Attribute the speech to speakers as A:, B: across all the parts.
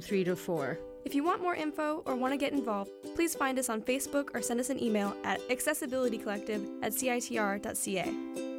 A: from 3 to 4.
B: If you want more info or want to get involved, please find us on Facebook or send us an email at accessibilitycollective at citr.ca.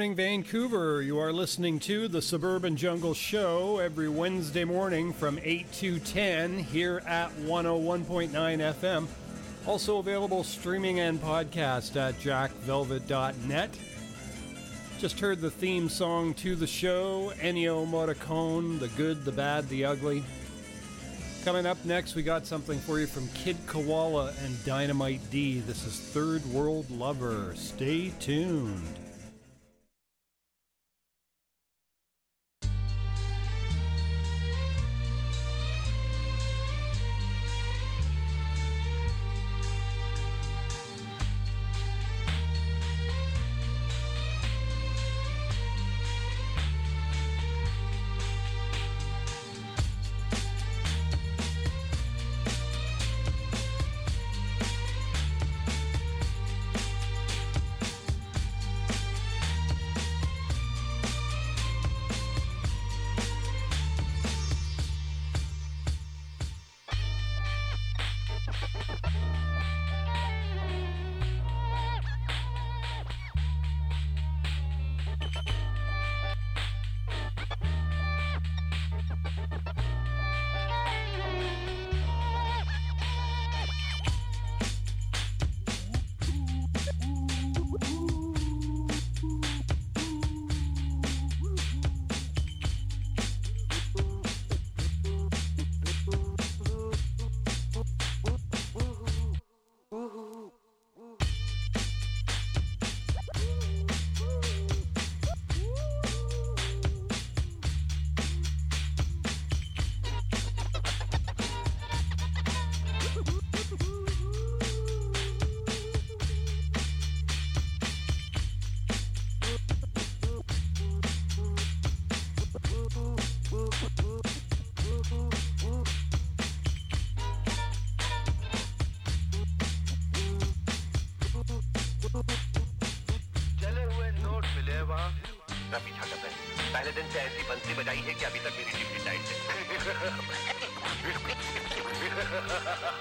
C: morning, Vancouver. You are listening to the Suburban Jungle Show every Wednesday morning from 8 to 10 here at 101.9 FM. Also available streaming and podcast at jackvelvet.net. Just heard the theme song to the show Ennio Morricone, The Good, the Bad, the Ugly. Coming up next, we got something for you from Kid Koala and Dynamite D. This is Third World Lover. Stay tuned.
A: लगाई है कि अभी तक मेरी deputy decide है।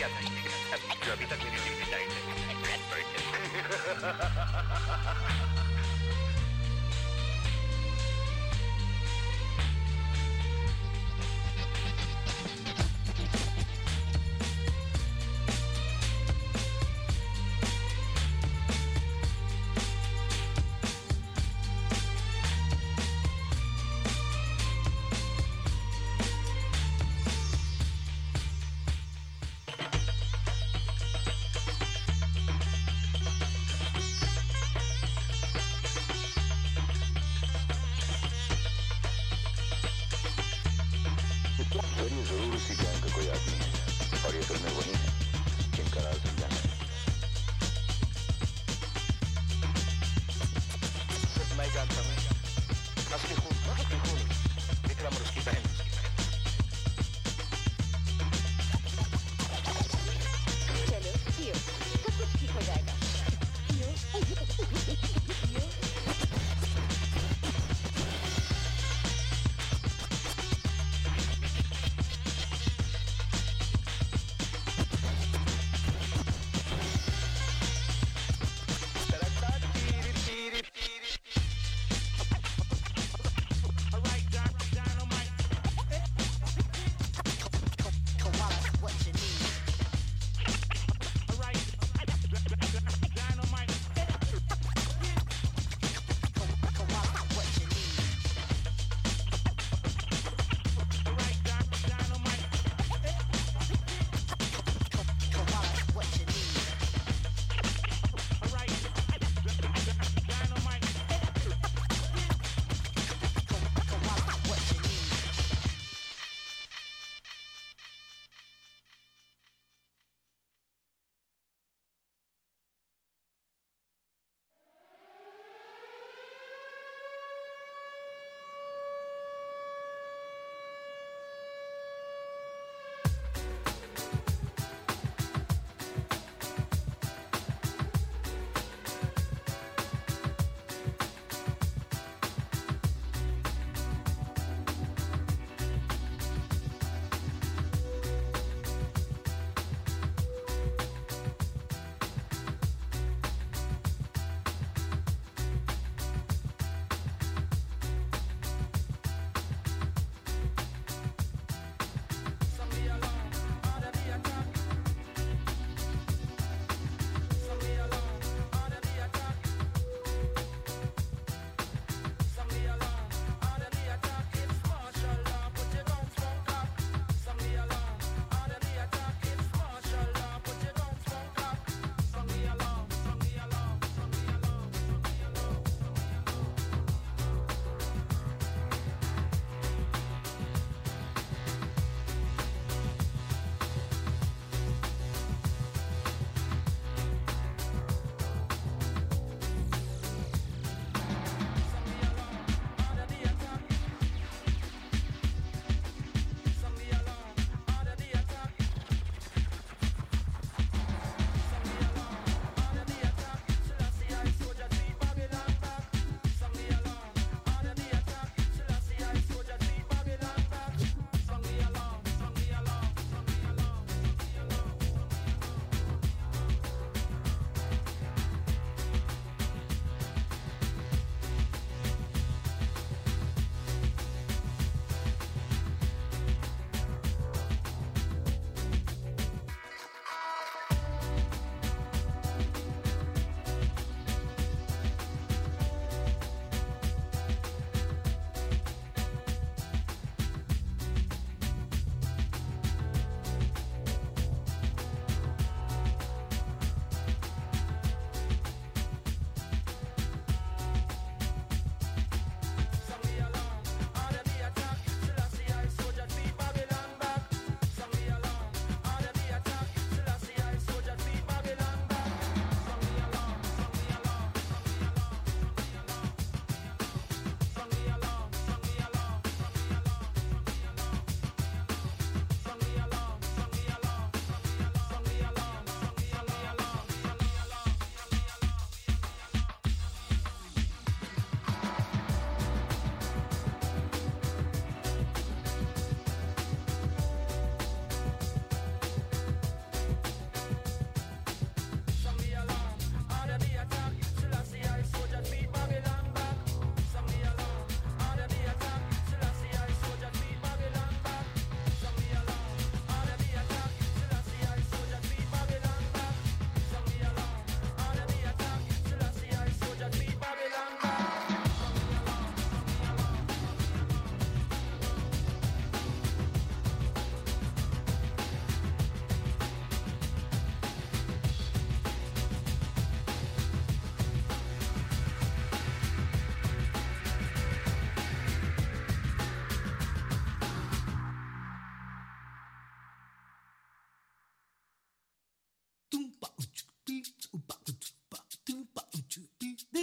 D: together.
E: करीब ज़रूर उसी गैंग
D: का
E: कोई
D: आदमी है। और ये
E: फ़िल्में वही
D: हैं जिनका
E: राज
D: समझाना
E: है। मैं जानता हूँ। असली खून असली खून। विक्रम और उसकी बहन।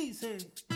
E: dice.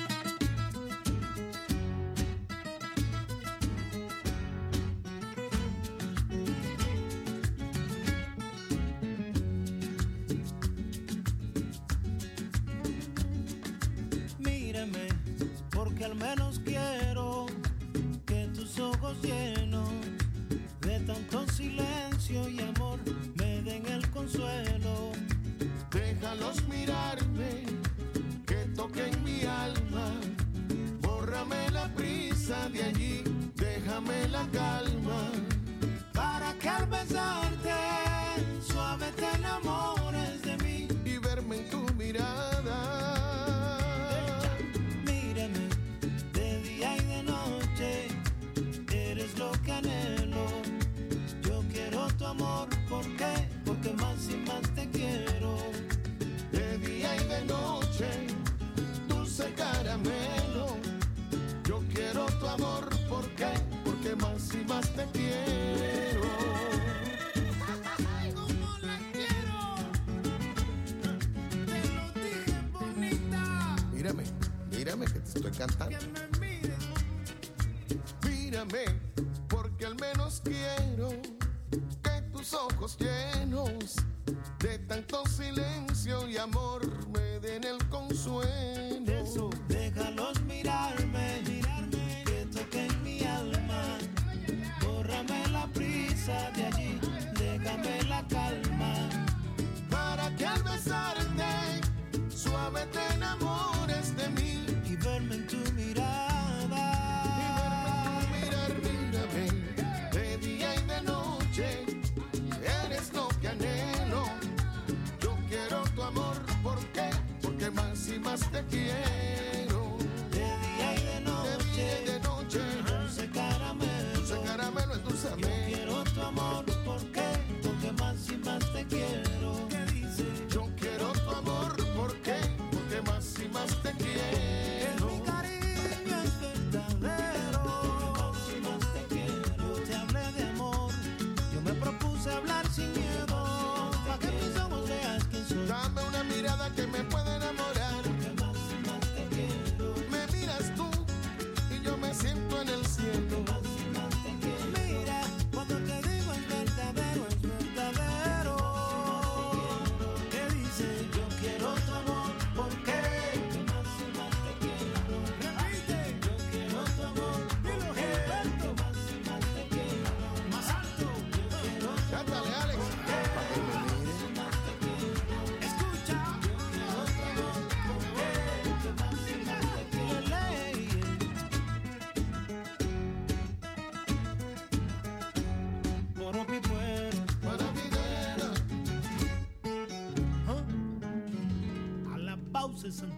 F: cantante.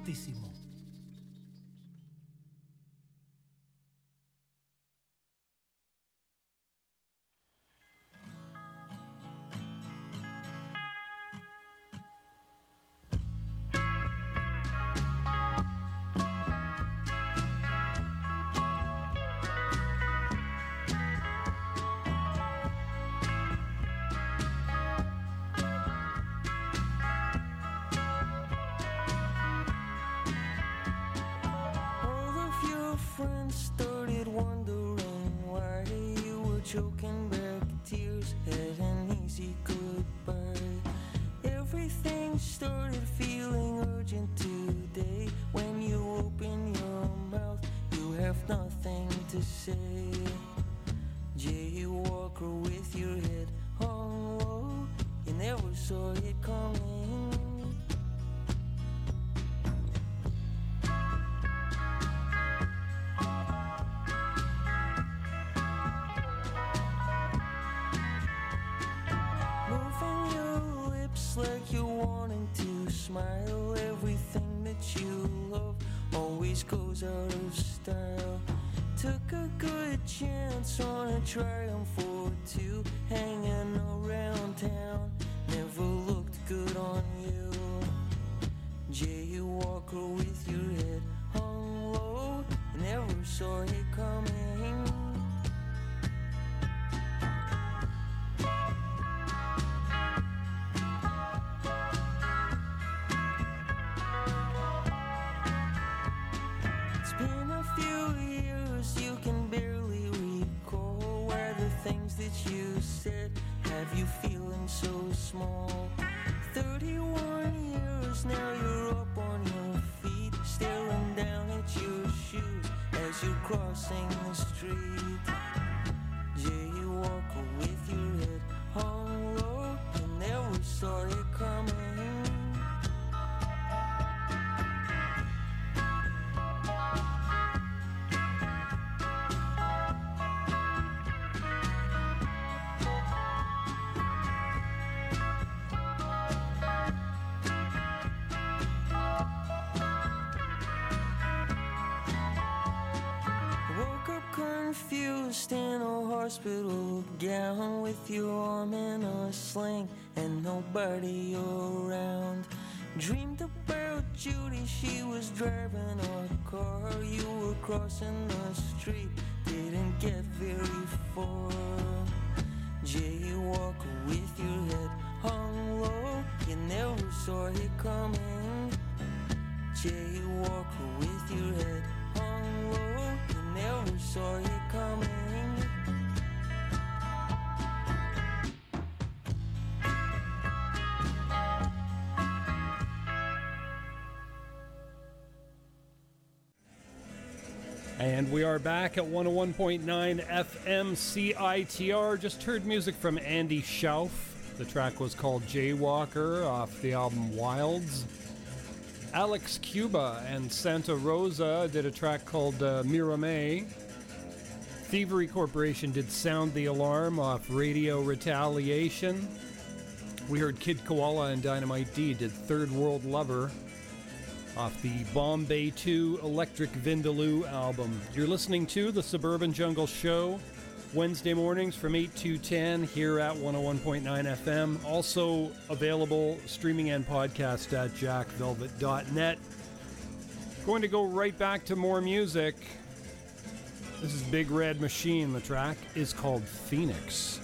F: Altísimo. say Jay with your head hung low You never saw it coming Moving your lips like you're wanting to smile. Everything that you love always goes up. contrary hospital gown with your arm in a sling and nobody around. Dreamed about Judy, she was driving a car. You were crossing the street, didn't get very far. Jaywalker with your head hung low, you never saw it coming. Jaywalker with your head hung low, you never saw it coming.
C: We are back at 101.9 FM CITR. Just heard music from Andy Shauf. The track was called Jaywalker off the album Wilds. Alex Cuba and Santa Rosa did a track called uh, Mirame. Thievery Corporation did Sound the Alarm off Radio Retaliation. We heard Kid Koala and Dynamite D did Third World Lover off the Bombay 2 Electric Vindaloo album. You're listening to the Suburban Jungle Show Wednesday mornings from 8 to 10 here at 101.9 FM. Also available streaming and podcast at jackvelvet.net. Going to go right back to more music. This is Big Red Machine. The track is called Phoenix.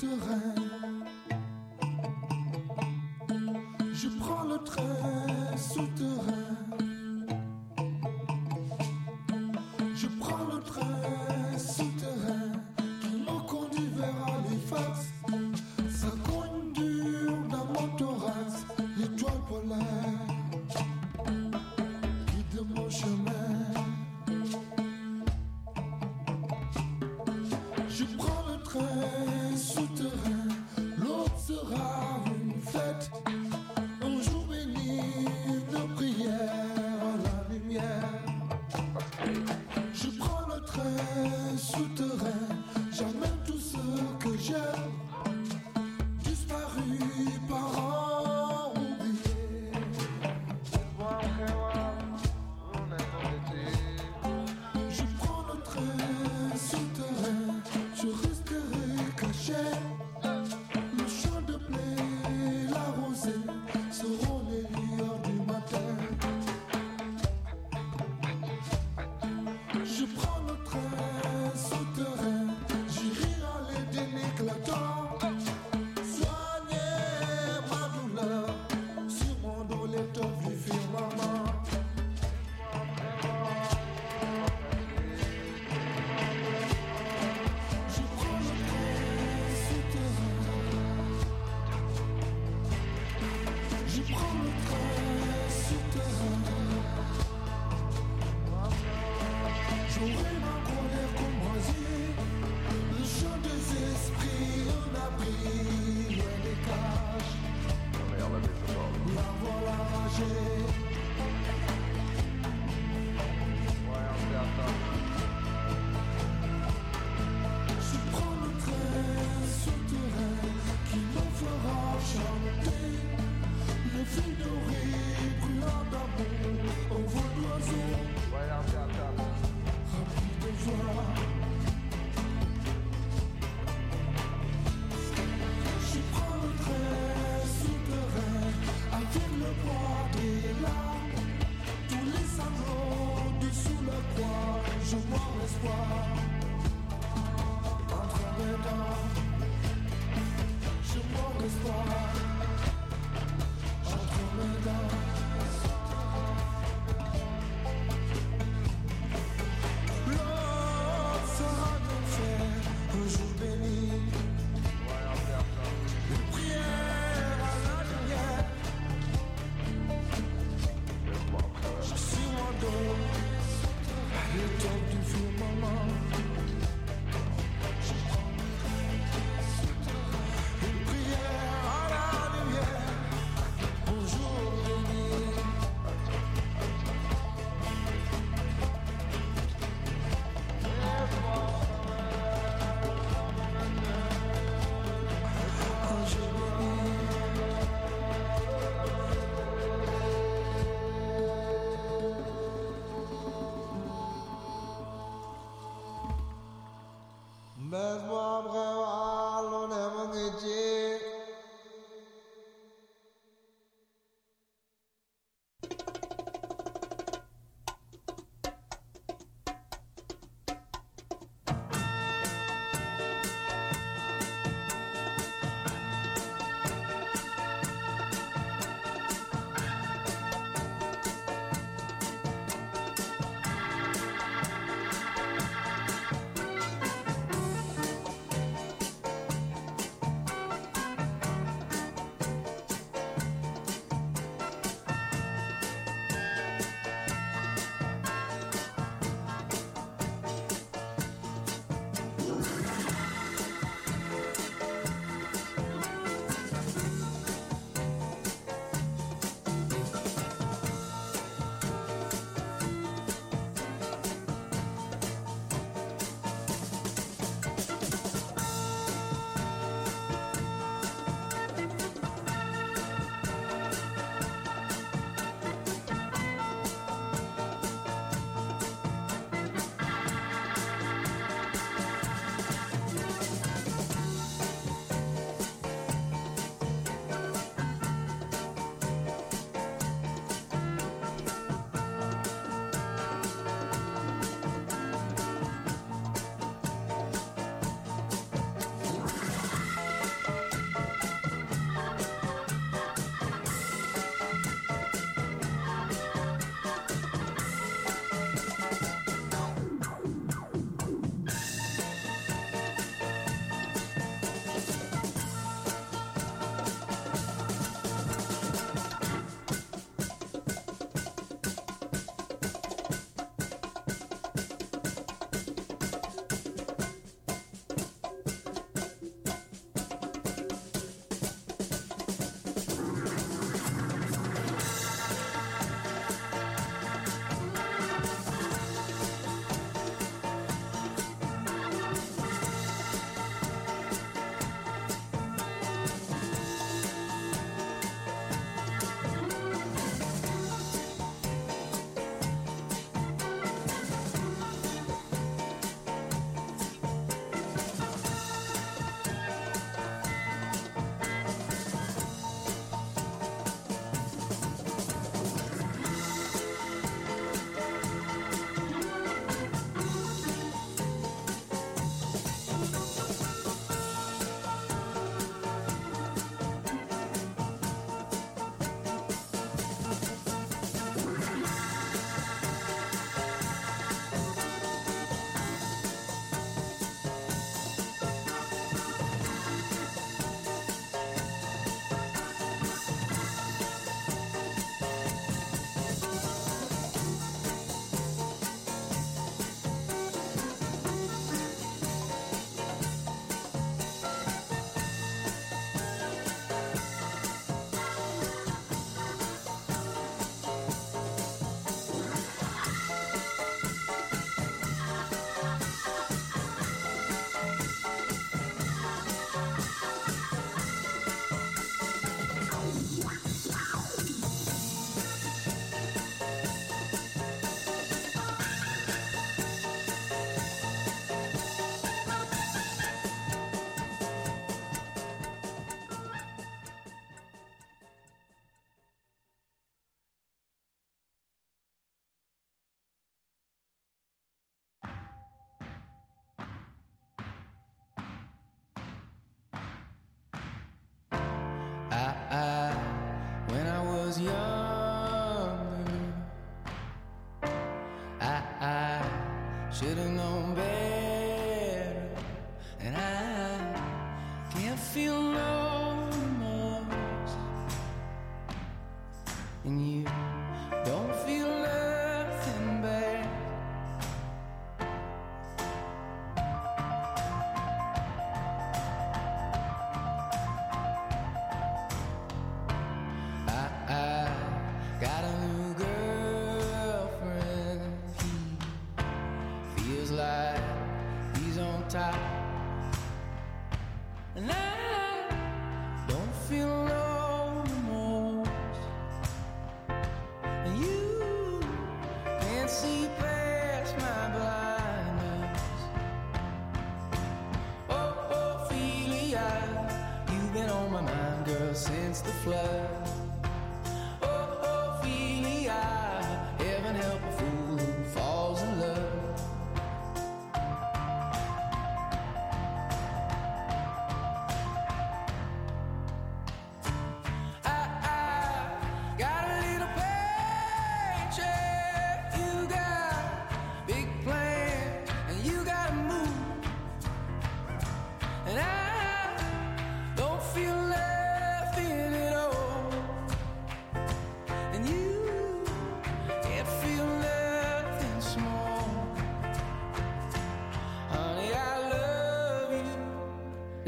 D: Train J'aurai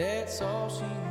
G: That's all she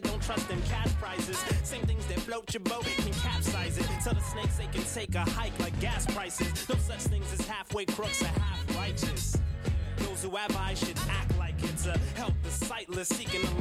H: better don't trust them cash prizes. Same things that float your boat can capsize it. Tell the snakes they can take a hike like gas prices. No such things as halfway crooks or half righteous. Those who have eyes should act like it's a help helpless, sightless, seeking a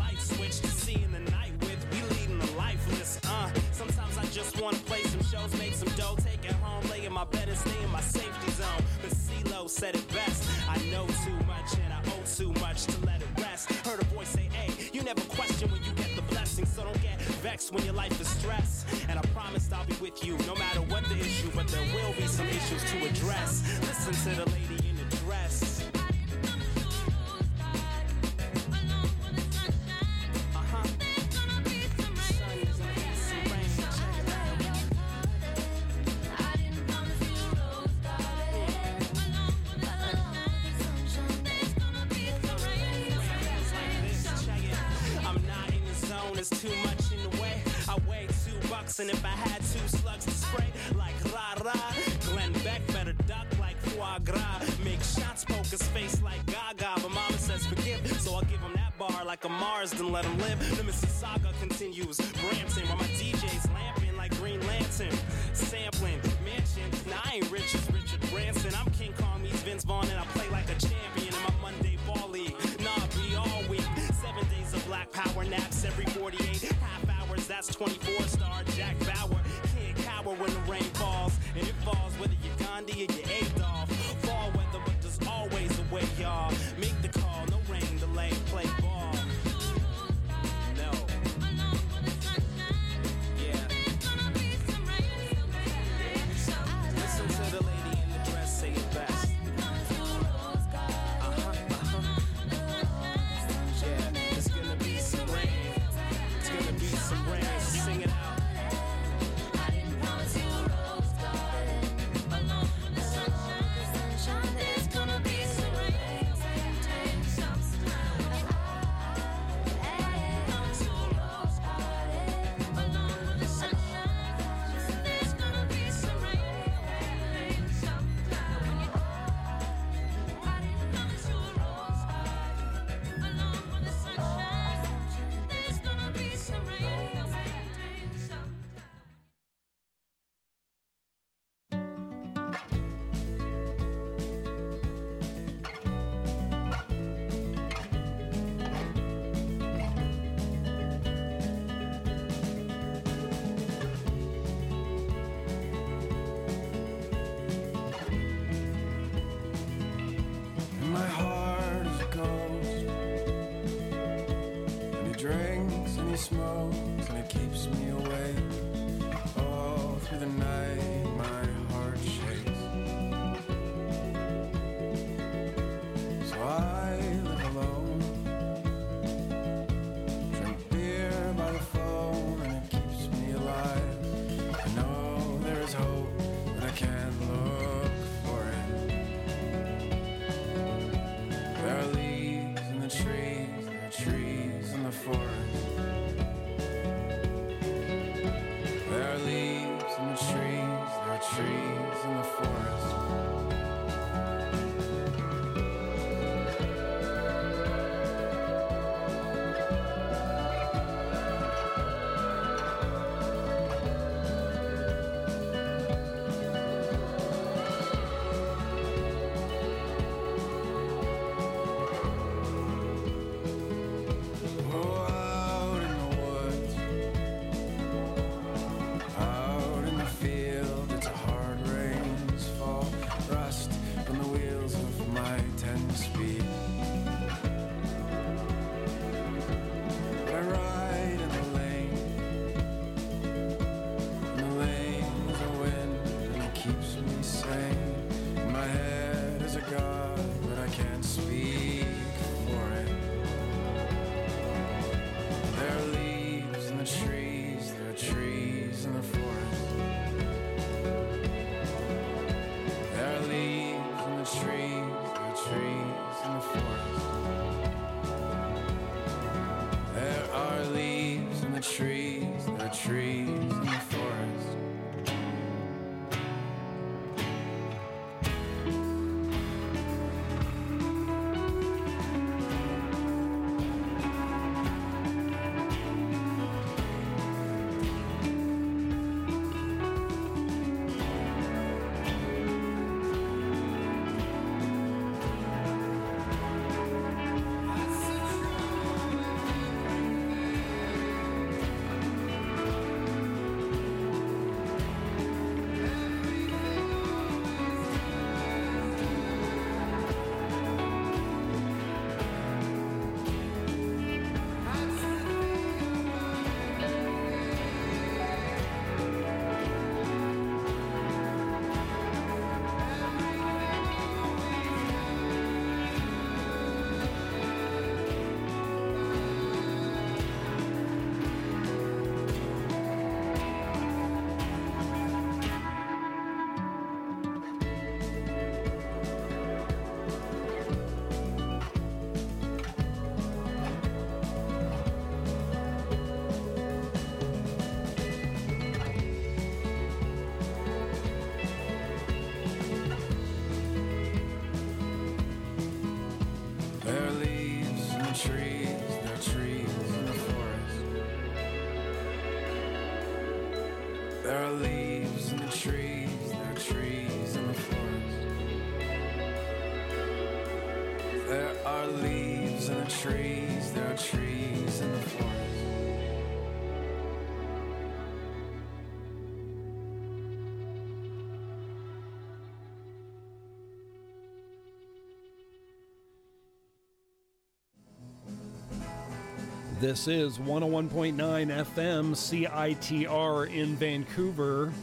C: This is 101.9 FM CITR in Vancouver.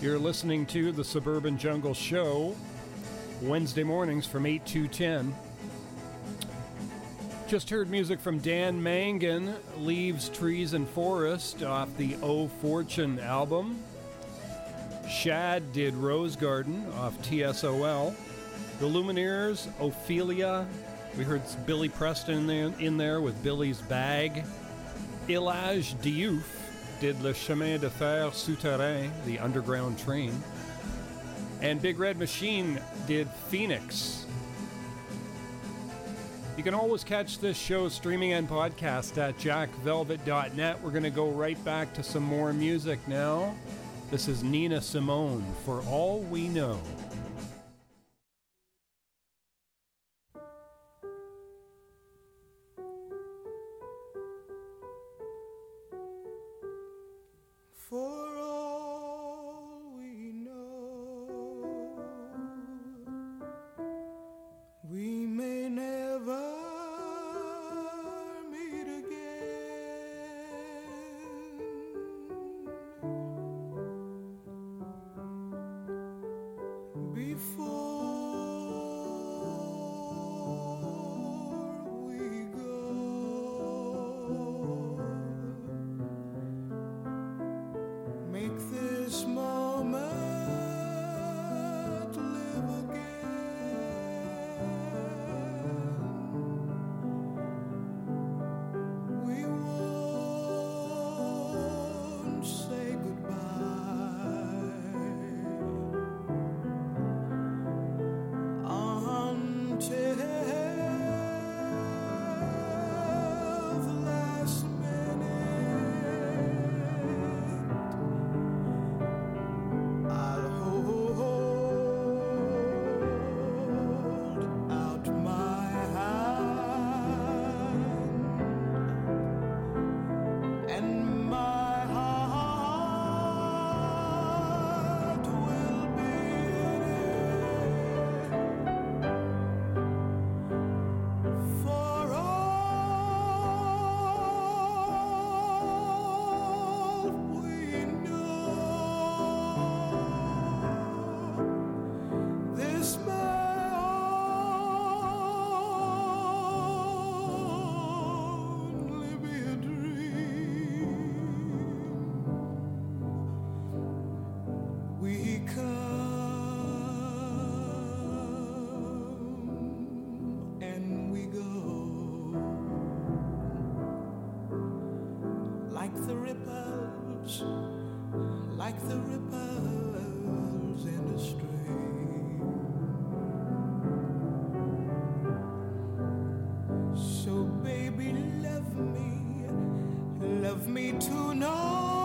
C: You're listening to the Suburban Jungle Show, Wednesday mornings from 8 to 10. Just heard music from Dan Mangan, Leaves, Trees, and Forest off the O Fortune album. Shad did Rose Garden off TSOL. The Lumineers, Ophelia. We heard Billy Preston in there, in there with Billy's Bag. Élage Diouf did Le Chemin de Fer Souterrain, the underground train. And Big Red Machine did Phoenix. You can always catch this show streaming and podcast at jackvelvet.net. We're going to go right back to some more music now. This is Nina Simone for All We Know.
I: Me tonight.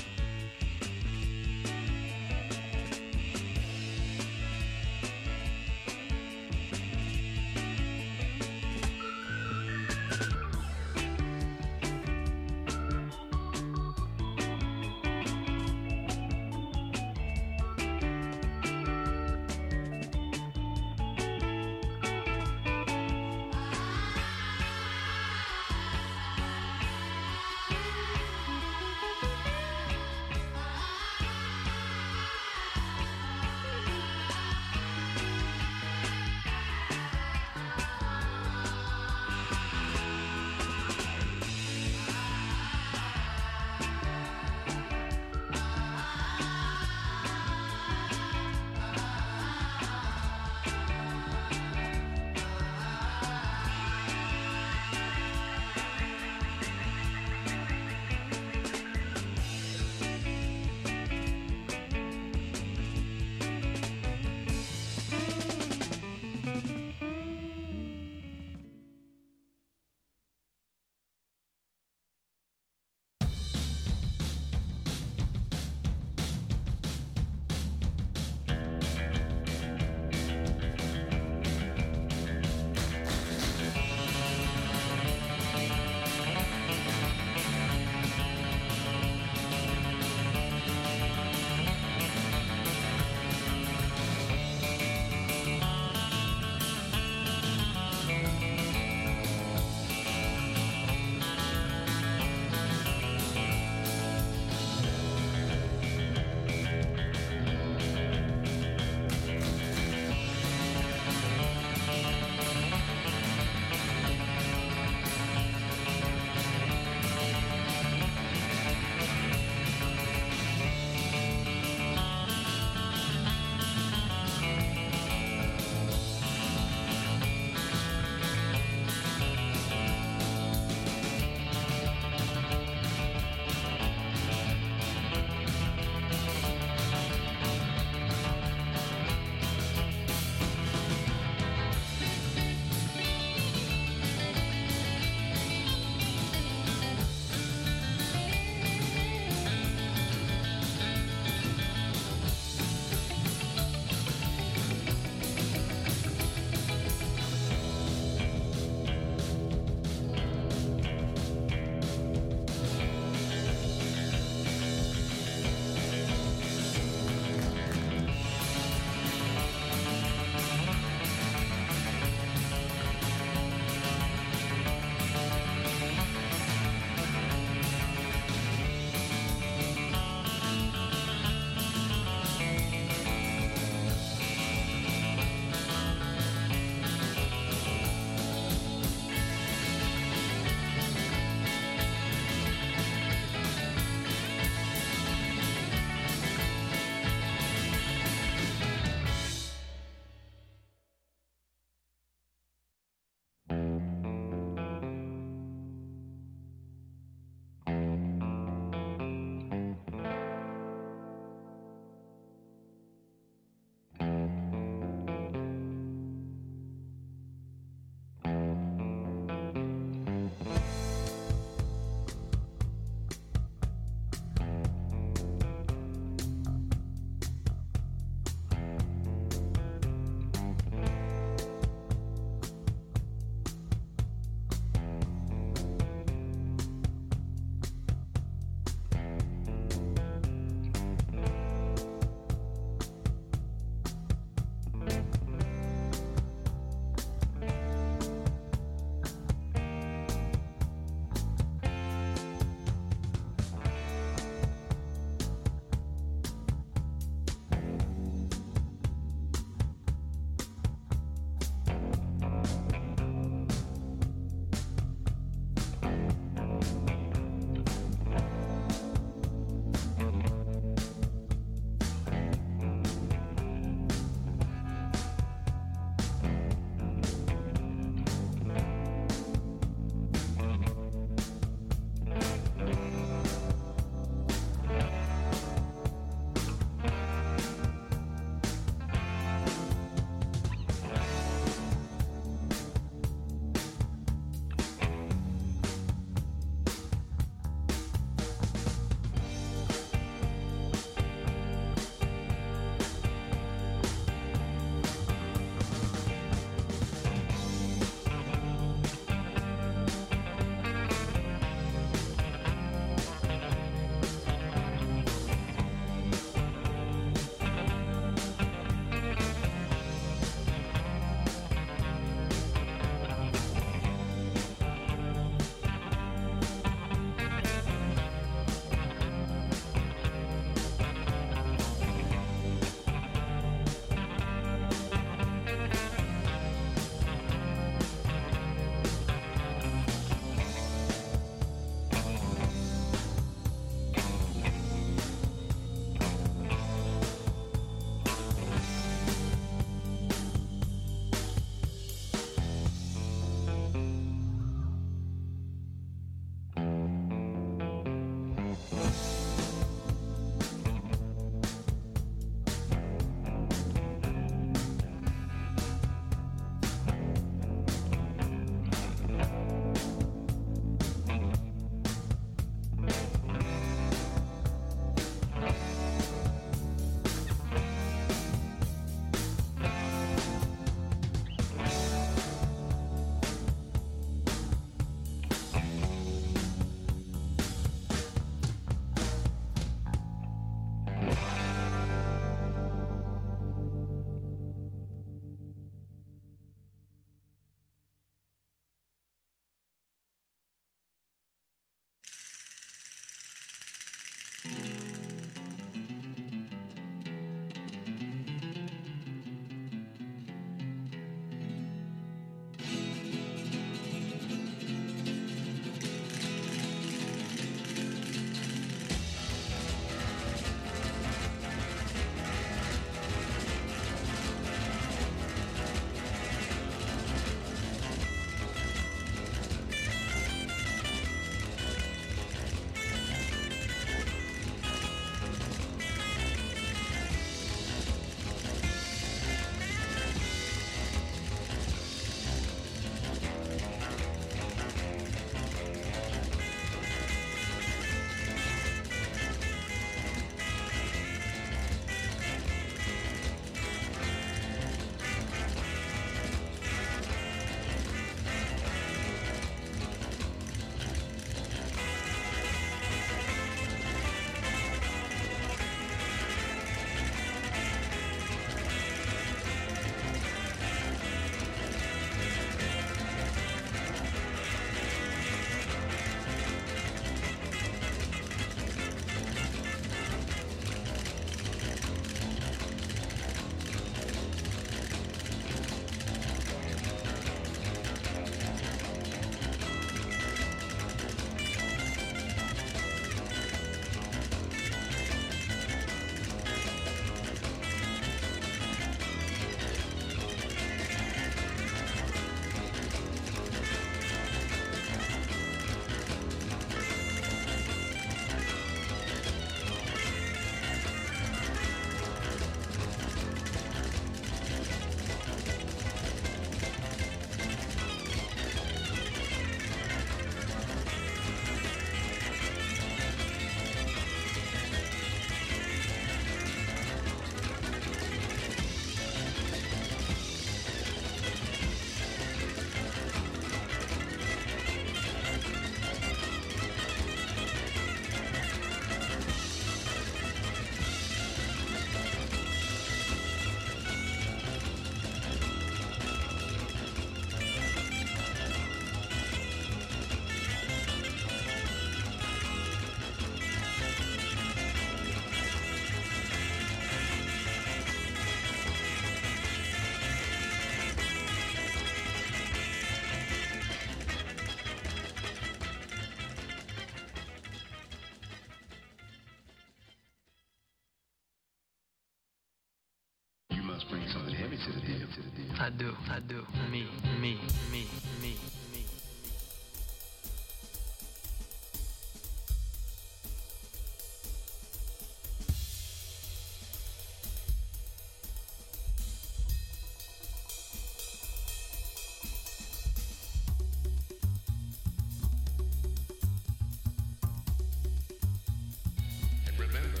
H: Remember,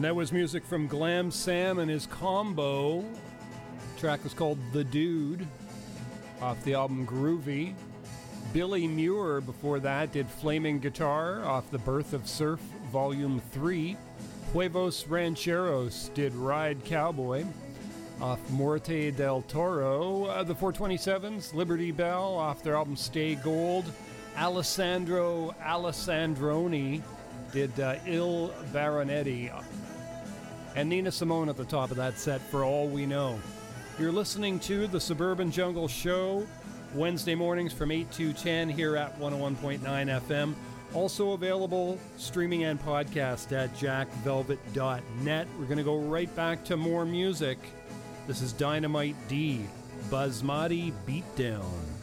C: And that was music from Glam Sam and his combo. The track was called The Dude off the album Groovy. Billy Mure before that did Flaming Guitar off The Birth of Surf Volume 3. Huevos Rancheros did Ride Cowboy off Morte del Toro. Uh, the 427s, Liberty Bell off their album Stay Gold. Alessandro Alessandroni did uh, Il Baronetti. And Nina Simone at the top of that set for all we know. You're listening to the Suburban Jungle Show Wednesday mornings from 8 to 10 here at 101.9 FM. Also available streaming and podcast at jackvelvet.net. We're going to go right back to more music. This is Dynamite D, Basmati Beatdown.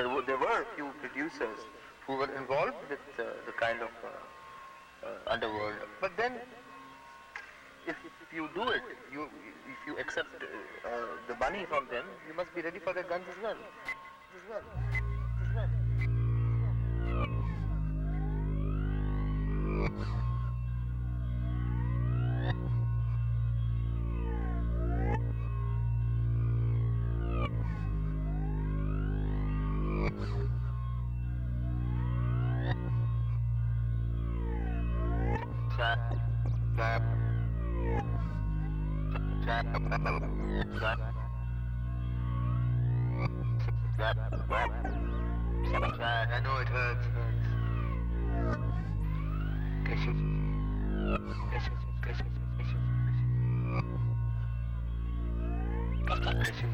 J: There, were, there were a few producers who were involved with uh, the kind of uh, uh, underworld. But then, if, you do it, you if you accept the money from them, you must be ready for the guns as well. As well. As well. I know it hurts. Cause you... Cause you... Cause you... Cause you... Cause you...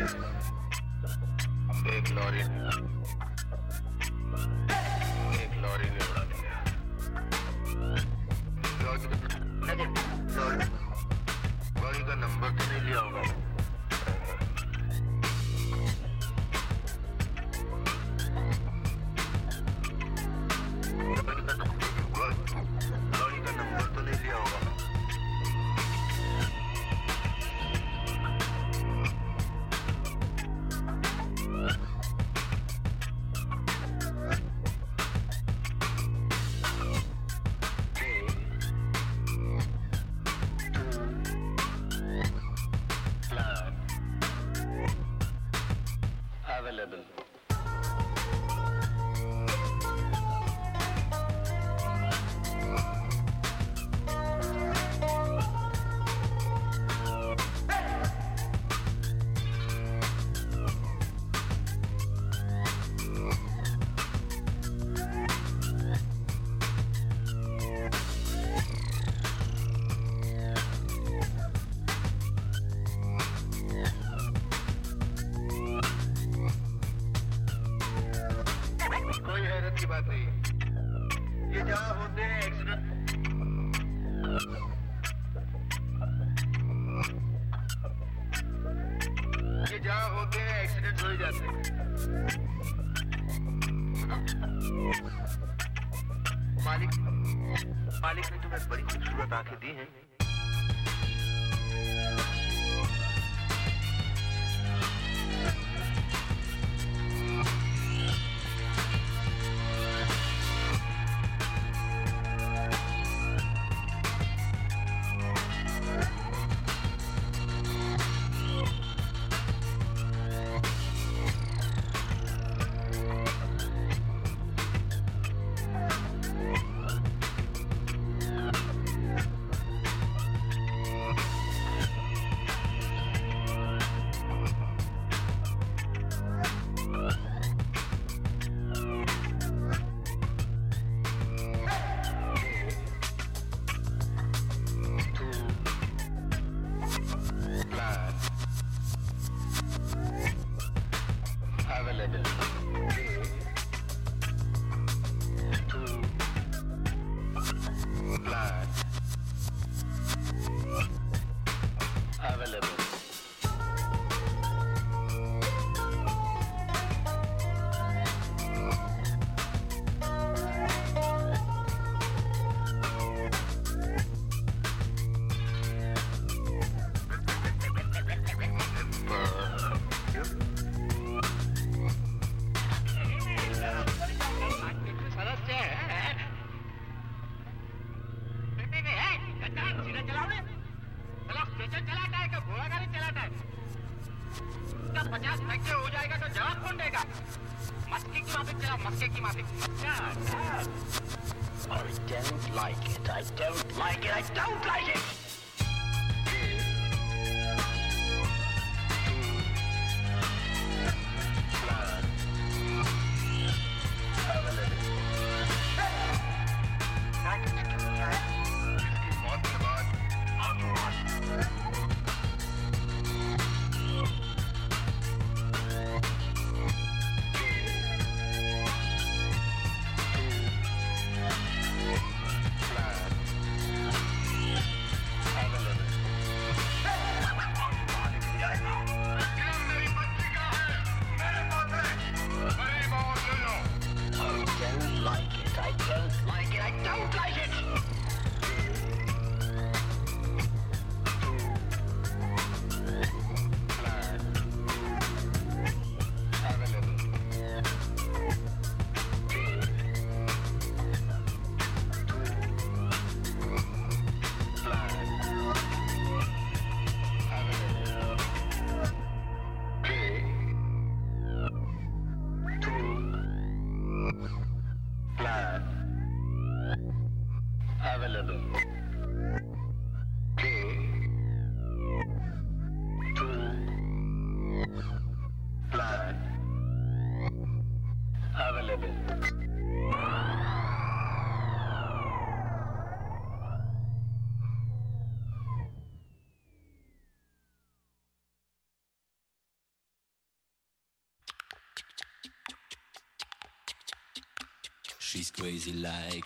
J: Cause you... Glory. I don't like it. I don't like it. I don't like it.
K: crazy like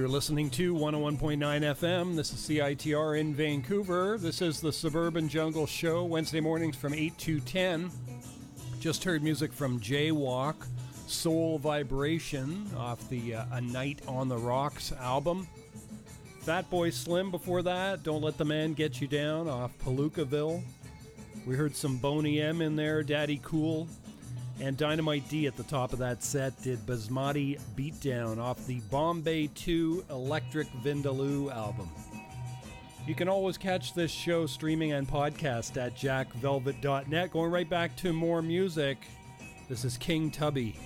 C: You're listening to 101.9 FM. This is CITR in Vancouver. This is the Suburban Jungle Show, Wednesday mornings from 8 to 10. Just heard music from Jaywalk, Soul Vibration off the uh, A Night on the Rocks album. Fatboy Slim before that, Don't Let the Man Get You Down off Palookaville. We heard some Boney M in there, Daddy Cool. And Dynamite D at the top of that set did Basmati Beatdown off the Bombay 2 Electric Vindaloo album. You can always catch this show streaming and podcast at jackvelvet.net. Going right back to more music. This is King Tubby.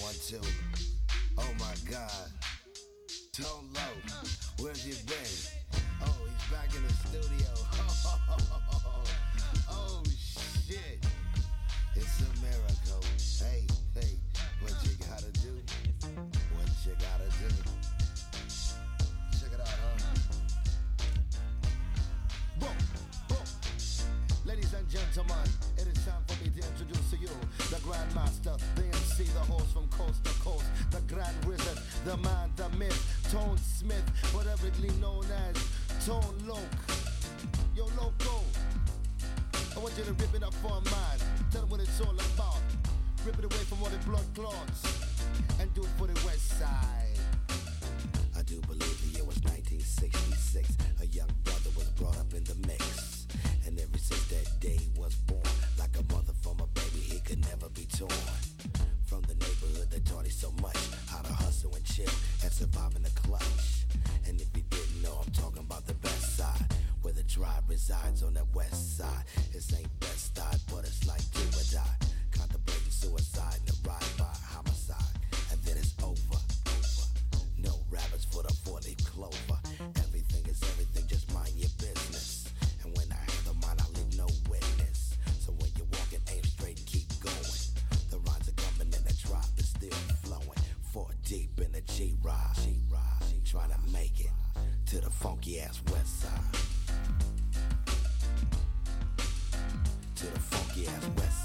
L: One, two. Oh my God. MC, the host from coast to coast, the Grand Wizard, the man, the myth, Tone Smith, whateverly known as Tone Loc. Yo, Loco, I want you to rip it up for a man. Tell them what it's all about. Rip it away from all the blood clots and do it for the West Side. I do believe the year was 1966. A young brother was brought up in the mix. And ever since that day was born, like a mother from a baby, he could never be torn. From the neighborhood that taught him so much how to hustle and chill and survive in the clutch. And if you didn't know, I'm talking about the best side, where the tribe resides on that west side. It ain't best side, but it's like do or die. Contemplating suicide and a ride by homicide. And then it's over. No rabbits for the four leaf clover. Funky ass west side. To the funky ass west side.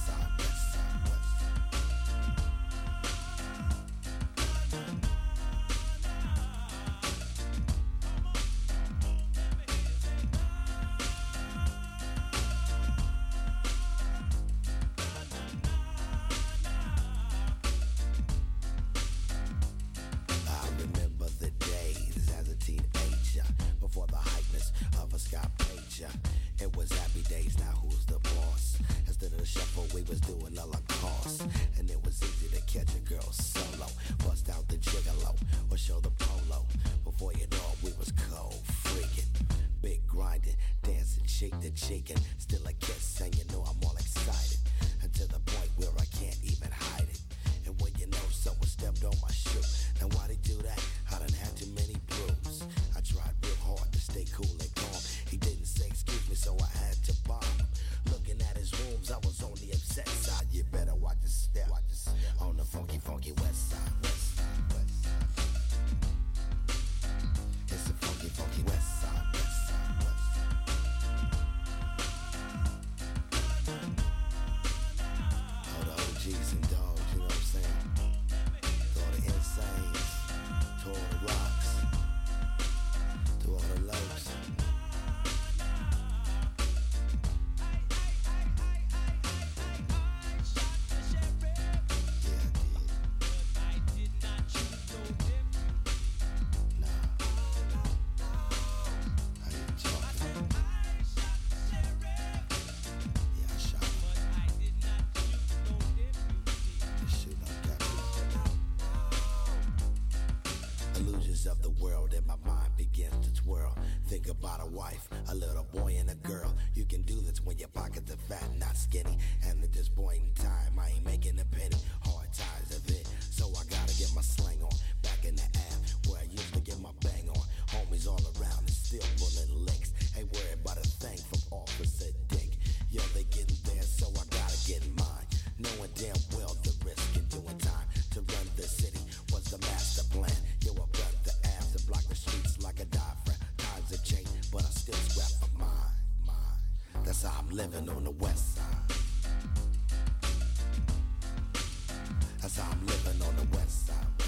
L: Of the world and my mind begins to twirl. Think about a wife, a little boy and a girl. You can do this when your pockets are fat, not skinny. And at this point in time, I ain't making a penny. Living on the west side. How I'm living on the. West side,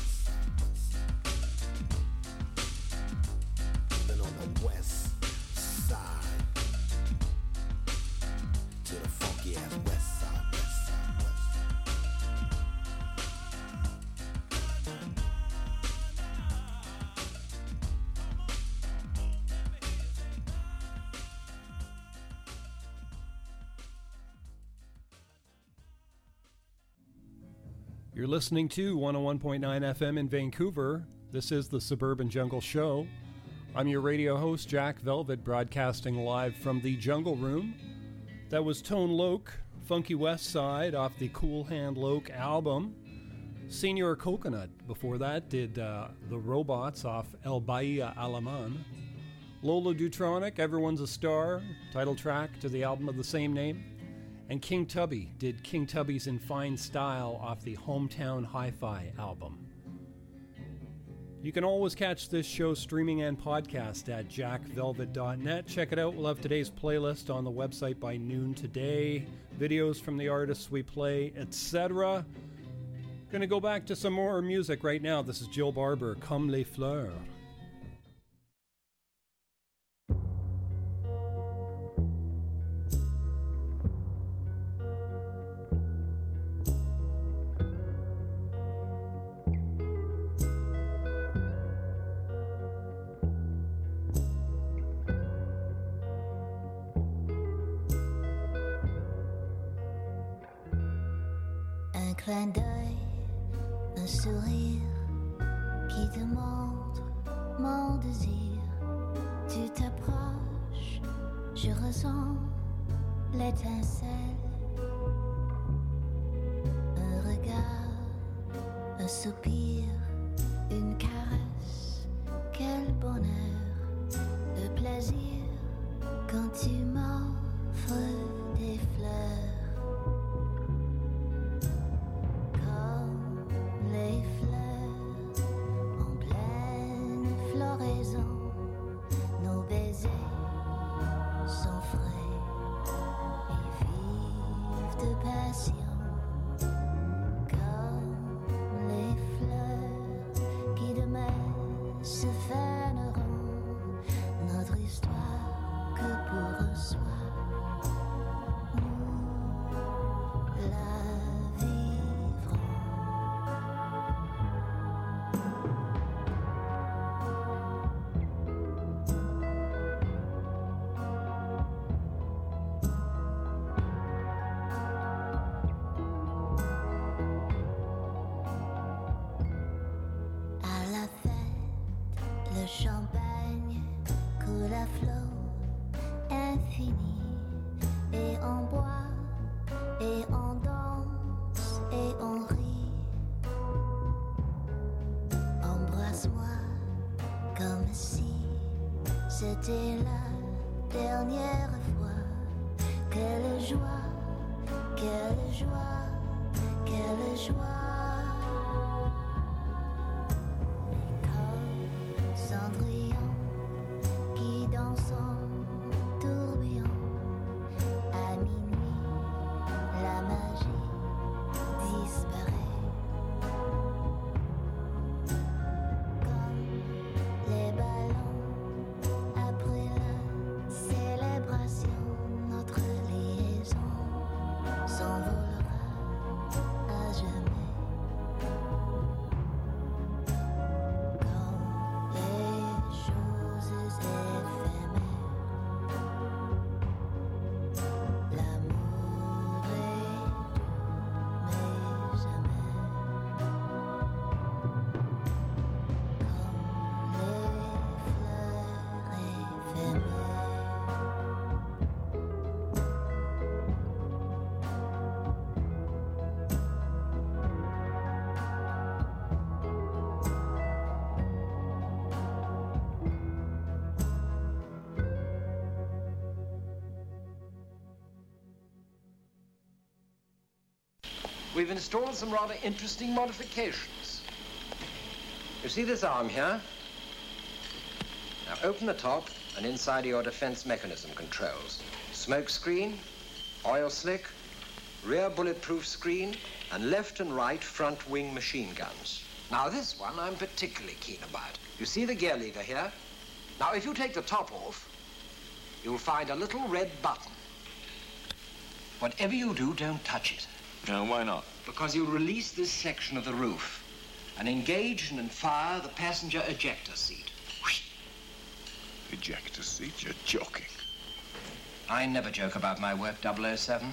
C: listening to 101.9 FM in Vancouver. This is the Suburban Jungle Show. I'm your radio host, Jack Velvet, broadcasting live from the Jungle Room. That was Tone Loc, Funky West Side, off the Cool Hand Loc album. Señor Coconut, before that, did uh, The Robots off El Baile Alemán. Lola Dutronic, Everyone's a Star, title track to the album of the same name. And King Tubby did King Tubby's In Fine Style off the Hometown Hi Fi album. You can always catch this show streaming and podcast at jackvelvet.net. Check it out. We'll have today's playlist on the website by noon today. Videos from the artists we play, etc. Gonna go back to some more music right now. This is Jill Barber, Comme les fleurs.
M: We've installed some rather interesting modifications. You see this arm here? Now open the top and inside are your defense mechanism controls. Smoke screen, oil slick, rear bulletproof screen, and left and right front wing machine guns. Now this one I'm particularly keen about. You see the gear lever here? Now if you take the top off, you'll find a little red button. Whatever you do, don't touch it.
N: No, why not?
M: Because you release this section of the roof and engage and fire the passenger ejector seat.
N: Ejector seat? You're joking.
M: I never joke about my work, 007.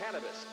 A: Cannabis.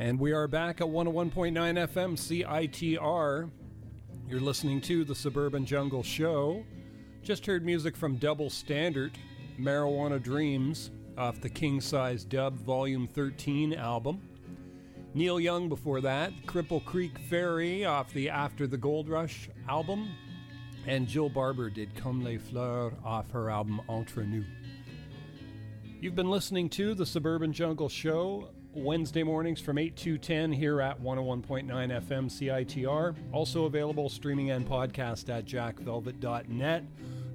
C: And we are back at 101.9 FM CITR. You're listening to the Suburban Jungle Show. Just heard music from Double Standard, Marijuana Dreams, off the King Size Dub Volume 13 album. Neil Young before that, Cripple Creek Ferry off the After the Gold Rush album. And Jill Barber did Comme les Fleurs off her album Entre Nous. You've been listening to the Suburban Jungle Show Wednesday mornings from 8 to 10 here at 101.9 FM CITR. Also available streaming and podcast at jackvelvet.net.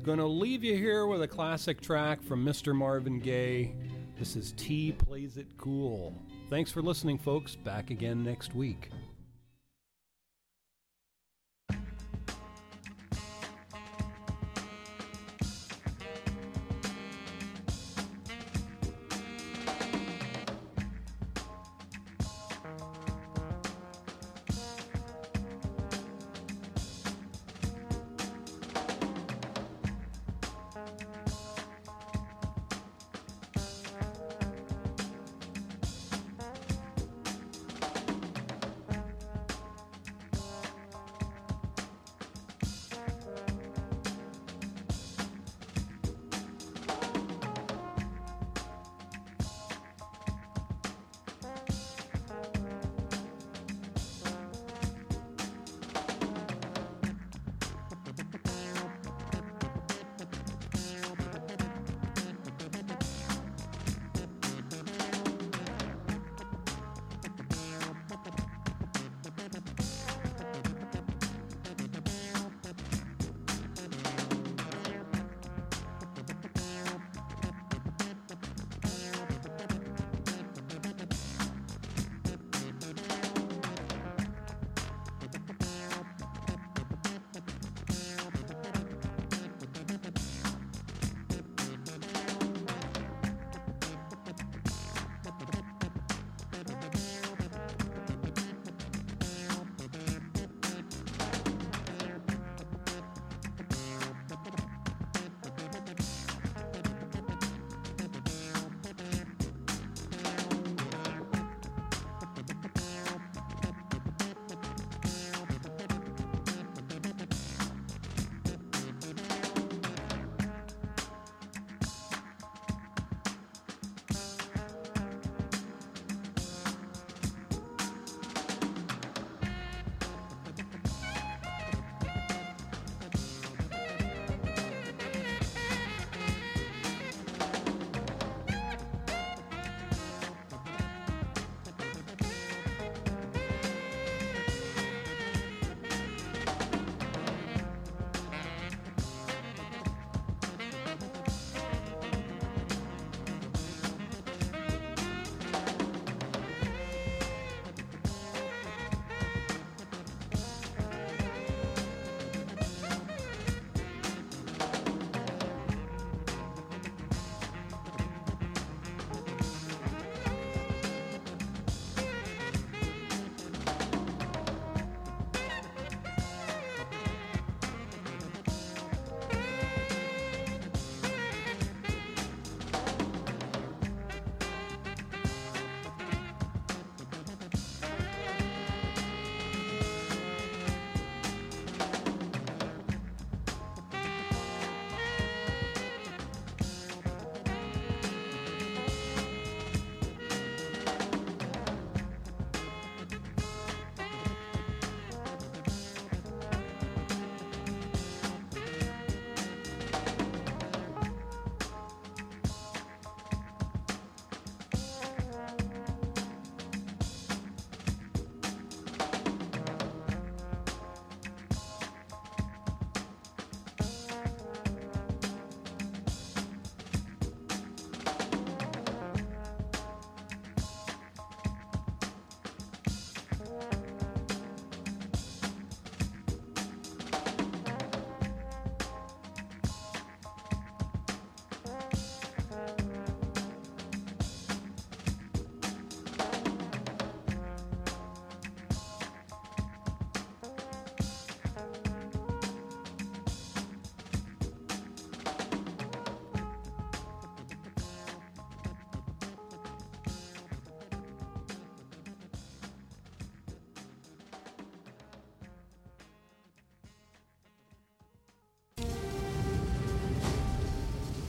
C: Gonna leave you here with a classic track from Mr. Marvin Gaye. This is T Plays It Cool. Thanks for listening, folks. Back again next week.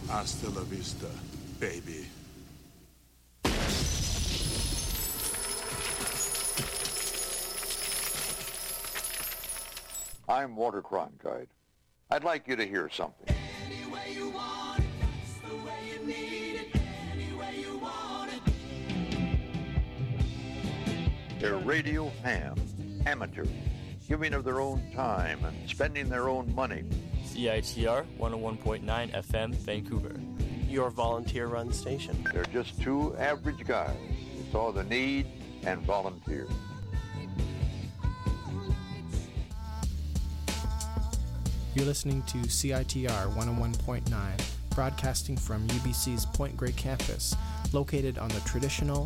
O: Hasta la vista, baby.
P: I'm Walter Cronkite. I'd like you to hear something. They're radio hams, amateurs, giving of their own time and spending their own money.
Q: CITR 101.9 FM, Vancouver.
R: Your volunteer run station.
P: They're just two average guys who saw the need and volunteered.
S: You're listening to CITR 101.9, broadcasting from UBC's Point Grey campus, located on the traditional